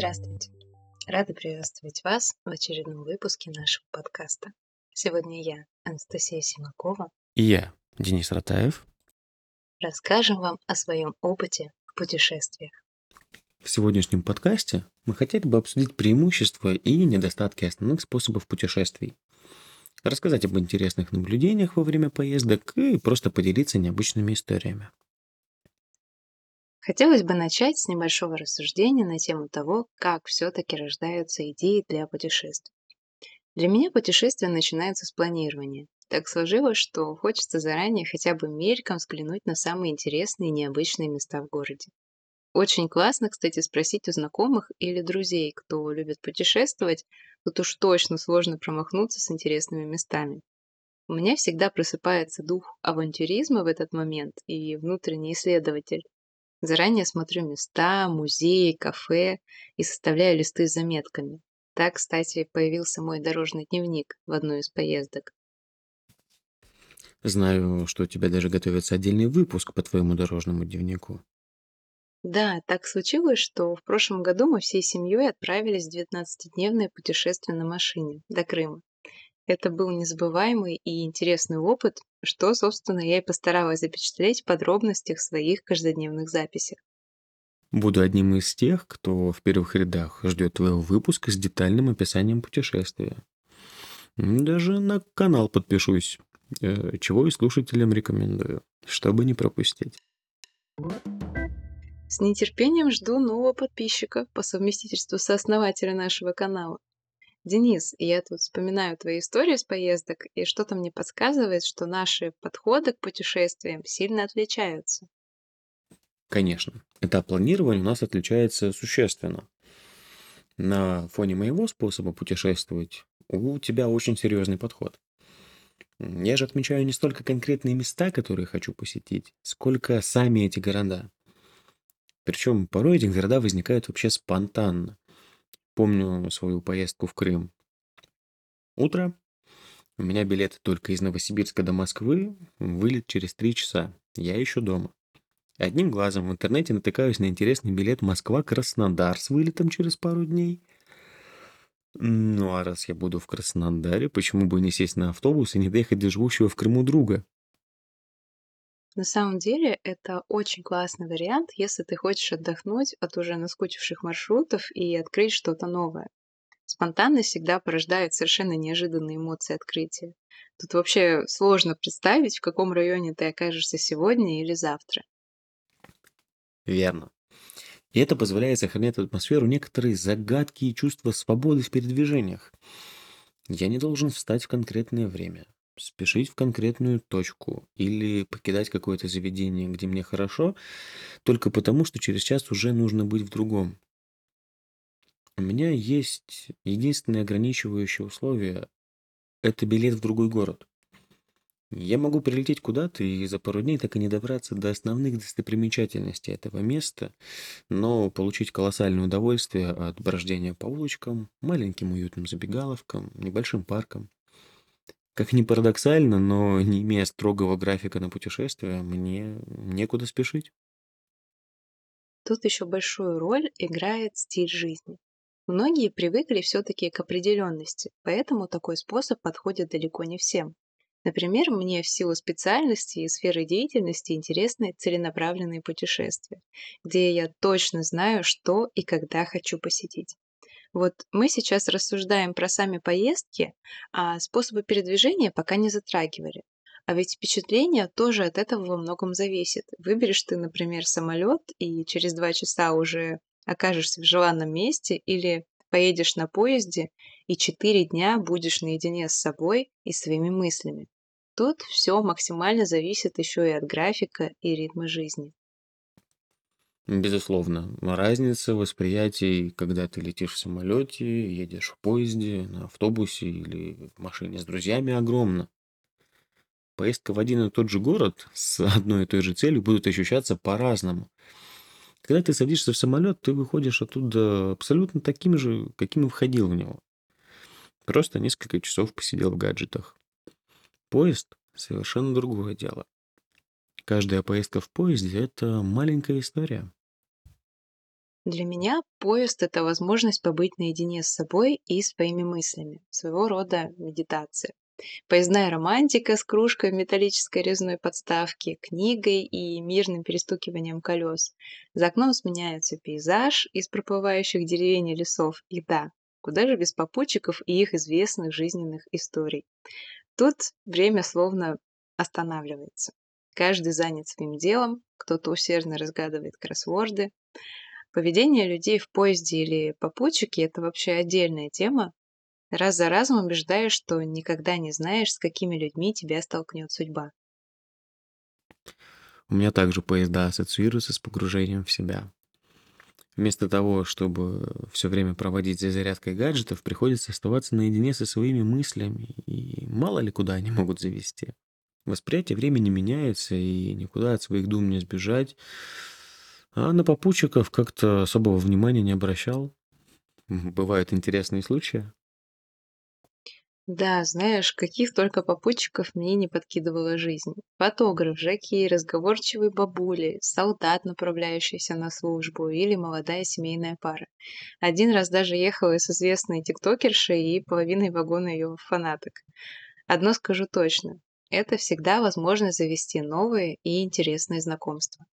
Здравствуйте! Рада приветствовать вас в очередном выпуске нашего подкаста. Сегодня я, Анастасия Симакова, И я, Денис Ратаев. расскажем вам о своем опыте в путешествиях. В сегодняшнем подкасте мы хотели бы обсудить преимущества и недостатки основных способов путешествий, рассказать об интересных наблюдениях во время поездок и просто поделиться необычными историями. Хотелось бы начать с небольшого рассуждения на тему того, как все-таки рождаются идеи для путешествий. Для меня путешествие начинается с планирования. Так сложилось, что хочется заранее хотя бы мельком взглянуть на самые интересные и необычные места в городе. Очень классно, кстати, спросить у знакомых или друзей, кто любит путешествовать, тут уж точно сложно промахнуться с интересными местами. У меня всегда просыпается дух авантюризма в этот момент и внутренний исследователь. Заранее смотрю места, музеи, кафе и составляю листы с заметками. Так, кстати, появился мой дорожный дневник в одну из поездок. Знаю, что у тебя даже готовится отдельный выпуск по твоему дорожному дневнику. Да, так случилось, что в прошлом году мы всей семьей отправились в 19-дневное путешествие на машине до Крыма. Это был незабываемый и интересный опыт, что, собственно, я и постаралась запечатлеть в подробностях своих каждодневных записях. Буду одним из тех, кто в первых рядах ждет твоего выпуска с детальным описанием путешествия. Даже на канал подпишусь, э, чего и слушателям рекомендую, чтобы не пропустить. С нетерпением жду нового подписчика по совместительству сооснователя нашего канала. Денис, я тут вспоминаю твои истории с поездок, и что-то мне подсказывает, что наши подходы к путешествиям сильно отличаются. Конечно, этап планирования у нас отличается существенно. На фоне моего способа путешествовать у тебя очень серьезный подход. Я же отмечаю не столько конкретные места, которые хочу посетить, сколько сами эти города. Причем порой эти города возникают вообще спонтанно. Помню свою поездку в Крым. Утро, у меня билет только из Новосибирска до Москвы, вылет через три часа. Я еще дома. Одним глазом в интернете натыкаюсь на интересный билет Москва-Краснодар с вылетом через пару дней. Ну а раз я буду в Краснодаре, почему бы не сесть на автобус и не доехать до живущего в Крыму друга? На самом деле это очень классный вариант, если ты хочешь отдохнуть от уже наскучивших маршрутов и открыть что-то новое. Спонтанность всегда порождает совершенно неожиданные эмоции открытия. Тут вообще сложно представить, в каком районе ты окажешься сегодня или завтра. Верно. И это позволяет сохранять атмосферу некоторые загадки и чувства свободы в передвижениях. Я не должен встать в конкретное время, спешить в конкретную точку или покидать какое-то заведение, где мне хорошо, только потому, что через час уже нужно быть в другом. У меня есть единственное ограничивающее условие– это билет в другой город. Я могу прилететь куда-то и за пару дней так и не добраться до основных достопримечательностей этого места, но получить колоссальное удовольствие от брождения по улочкам, маленьким уютным забегаловкам, небольшим паркам. Как ни парадоксально, но не имея строгого графика на путешествие, мне некуда спешить. Тут еще большую роль играет стиль жизни. Многие привыкли все-таки к определенности, поэтому такой способ подходит далеко не всем. Например, мне в силу специальности и сферы деятельности интересны целенаправленные путешествия, где я точно знаю, что и когда хочу посетить. Вот мы сейчас рассуждаем про сами поездки, а способы передвижения пока не затрагивали. А ведь впечатление тоже от этого во многом зависит. Выберешь ты, например, самолет и через два часа уже окажешься в желанном месте или поедешь на поезде и четыре дня будешь наедине с собой и своими мыслями. Тут все максимально зависит еще и от графика и ритма жизни. Безусловно, разница восприятий, когда ты летишь в самолете, едешь в поезде, на автобусе или в машине с друзьями, огромна. Поездка в один и тот же город с одной и той же целью будет ощущаться по-разному. Когда ты садишься в самолет, ты выходишь оттуда абсолютно таким же, каким и входил в него. Просто несколько часов посидел в гаджетах. Поезд– совершенно другое дело. Каждая поездка в поезде– это маленькая история. Для меня поезд– это возможность побыть наедине с собой и своими мыслями, своего рода медитация. Поездная романтика с кружкой в металлической резной подставке, книгой и мирным перестукиванием колес. За окном сменяется пейзаж из проплывающих деревень и лесов. И да, куда же без попутчиков и их известных жизненных историй. Тут время словно останавливается. Каждый занят своим делом, кто-то усердно разгадывает кроссворды. Поведение людей в поезде или попутчике– это вообще отдельная тема, Раз за разом убеждаешь, что никогда не знаешь, с какими людьми тебя столкнет судьба. У меня также поезда ассоциируются с погружением в себя. Вместо того, чтобы все время проводить за зарядкой гаджетов, приходится оставаться наедине со своими мыслями, и мало ли куда они могут завести. Восприятие времени меняется, и никуда от своих дум не сбежать. А на попутчиков как-то особого внимания не обращал. Бывают интересные случаи. Да, знаешь, каких только попутчиков мне не подкидывала жизнь. Фотограф, жаки, разговорчивые бабули, солдат, направляющийся на службу, или молодая семейная пара. Один раз даже ехала с известной тиктокершей и половиной вагона ее фанаток. Одно скажу точно. Это всегда возможно завести новые и интересные знакомства.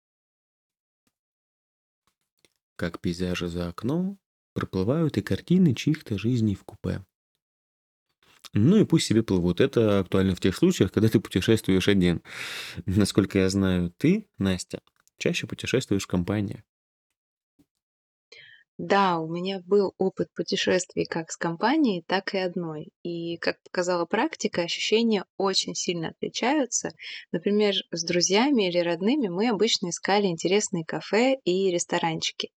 Как пейзажи за окном, проплывают и картины чьих-то жизней в купе. Ну и пусть себе плывут. Это актуально в тех случаях, когда ты путешествуешь один. Насколько я знаю, ты, Настя, чаще путешествуешь в компании. Да, у меня был опыт путешествий как с компанией, так и одной. И, как показала практика, ощущения очень сильно отличаются. Например, с друзьями или родными мы обычно искали интересные кафе и ресторанчики.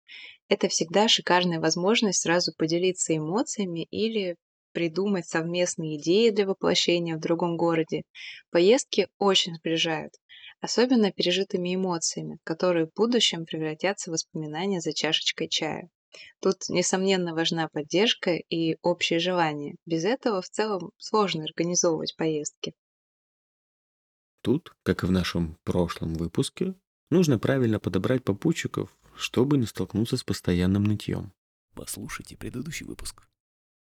Это всегда шикарная возможность сразу поделиться эмоциями или придумать совместные идеи для воплощения в другом городе. Поездки очень сближают, особенно пережитыми эмоциями, которые в будущем превратятся в воспоминания за чашечкой чая. Тут, несомненно, важна поддержка и общее желание. Без этого в целом сложно организовывать поездки. Тут, как и в нашем прошлом выпуске, нужно правильно подобрать попутчиков, чтобы не столкнуться с постоянным нытьем. Послушайте предыдущий выпуск.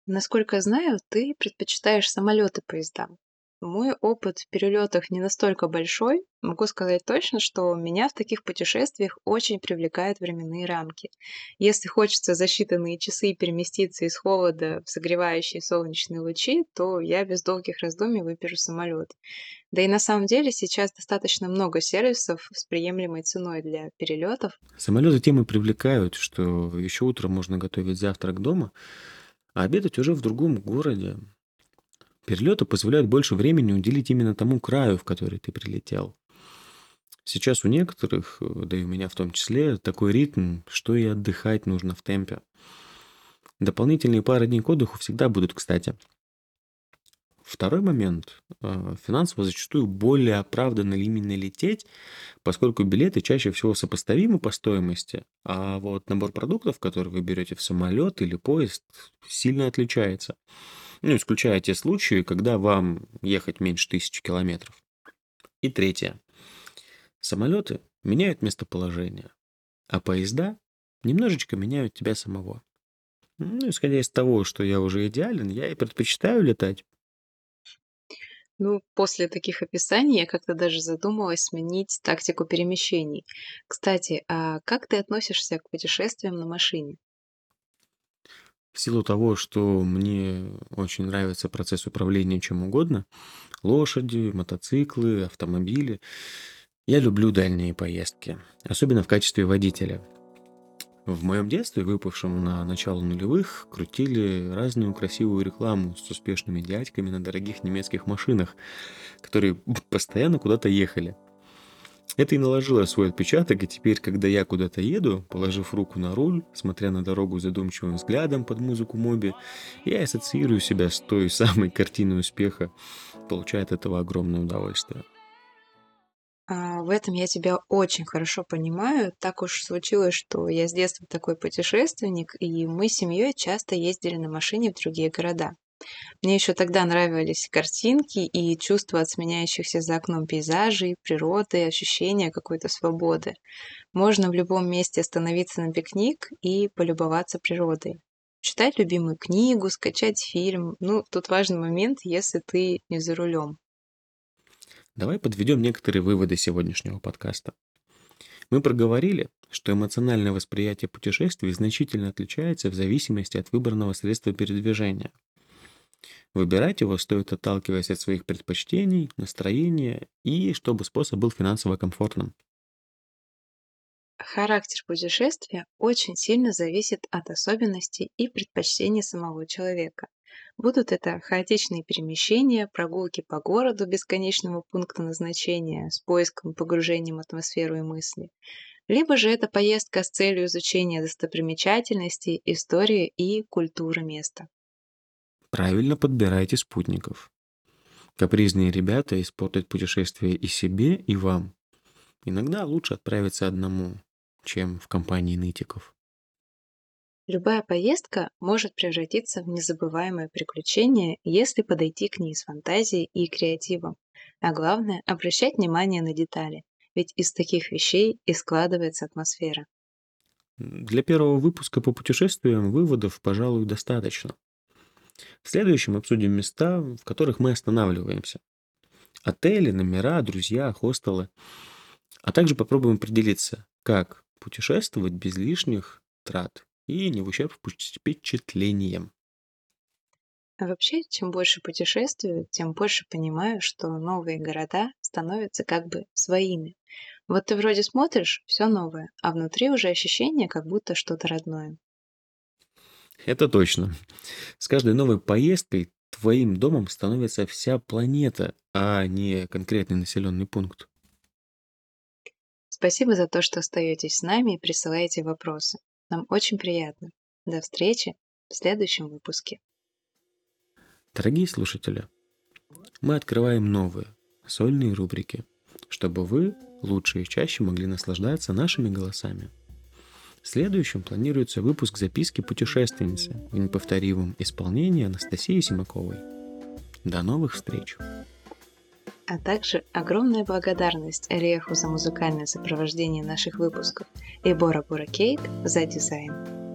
Насколько знаю, ты предпочитаешь самолеты поездам. Мой опыт в перелетах не настолько большой. Могу сказать точно, что меня в таких путешествиях очень привлекают временные рамки. Если хочется за считанные часы переместиться из холода в согревающие солнечные лучи, то я без долгих раздумий выберу самолет. Да и на самом деле сейчас достаточно много сервисов с приемлемой ценой для перелетов. Самолеты тем и привлекают, что еще утром можно готовить завтрак дома, а обедать уже в другом городе. Перелеты позволяют больше времени уделить именно тому краю, в который ты прилетел. Сейчас у некоторых, да и у меня в том числе, такой ритм, что и отдыхать нужно в темпе. Дополнительные пары дней к отдыху всегда будут, кстати. Второй момент. э, Финансово зачастую более оправданно ли именно лететь, поскольку билеты чаще всего сопоставимы по стоимости, а вот набор продуктов, которые вы берете в самолет или поезд, сильно отличается. Ну, исключая те случаи, когда вам ехать меньше тысячи километров. И третье. Самолеты меняют местоположение, а поезда немножечко меняют тебя самого. Ну, исходя из того, что я уже идеален, я и предпочитаю летать. Ну, после таких описаний я как-то даже задумалась сменить тактику перемещений. Кстати, а как ты относишься к путешествиям на машине? В силу того, что мне очень нравится процесс управления чем угодно, лошади, мотоциклы, автомобили, я люблю дальние поездки, особенно в качестве водителя. В моем детстве, выпавшем на начало нулевых, крутили разную красивую рекламу с успешными дядьками на дорогих немецких машинах, которые постоянно куда-то ехали. Это и наложило свой отпечаток, и теперь, когда я куда-то еду, положив руку на руль, смотря на дорогу задумчивым взглядом под музыку Моби, я ассоциирую себя с той самой картиной успеха, получая от этого огромное удовольствие. А, в этом я тебя очень хорошо понимаю. Так уж случилось, что я с детства такой путешественник, и мы с семьей часто ездили на машине в другие города. Мне еще тогда нравились картинки и чувства от сменяющихся за окном пейзажей, природы, ощущения какой-то свободы. Можно в любом месте остановиться на пикник и полюбоваться природой. Читать любимую книгу, скачать фильм. Ну, тут важный момент, если ты не за рулем. Давай подведем некоторые выводы сегодняшнего подкаста. Мы проговорили, что эмоциональное восприятие путешествий значительно отличается в зависимости от выбранного средства передвижения. Выбирать его стоит отталкиваясь от своих предпочтений, настроения и чтобы способ был финансово комфортным. Характер путешествия очень сильно зависит от особенностей и предпочтений самого человека. Будут это хаотичные перемещения, прогулки по городу без конечного пункта назначения с поиском погружением в атмосферу и мысли. Либо же это поездка с целью изучения достопримечательностей, истории и культуры места. Правильно подбирайте спутников. Капризные ребята испортят путешествие и себе, и вам. Иногда лучше отправиться одному, чем в компании нытиков. Любая поездка может превратиться в незабываемое приключение, если подойти к ней с фантазией и креативом. А главное– обращать внимание на детали, ведь из таких вещей и складывается атмосфера. Для первого выпуска по путешествиям выводов, пожалуй, достаточно. В следующем обсудим места, в которых мы останавливаемся. Отели, номера, друзья, хостелы. А также попробуем определиться, как путешествовать без лишних трат и не в ущерб впечатлениям. А вообще, чем больше путешествую, тем больше понимаю, что новые города становятся как бы своими. Вот ты вроде смотришь, все новое, а внутри уже ощущение, как будто что-то родное. Это точно. С каждой новой поездкой твоим домом становится вся планета, а не конкретный населенный пункт. Спасибо за то, что остаетесь с нами и присылаете вопросы. Нам очень приятно. До встречи в следующем выпуске. Дорогие слушатели, мы открываем новые сольные рубрики, чтобы вы лучше и чаще могли наслаждаться нашими голосами. Следующем планируется выпуск записки путешественницы в неповторимом исполнении Анастасии Симаковой. До новых встреч! А также огромная благодарность Элеху за музыкальное сопровождение наших выпусков и Бора Кейт за дизайн.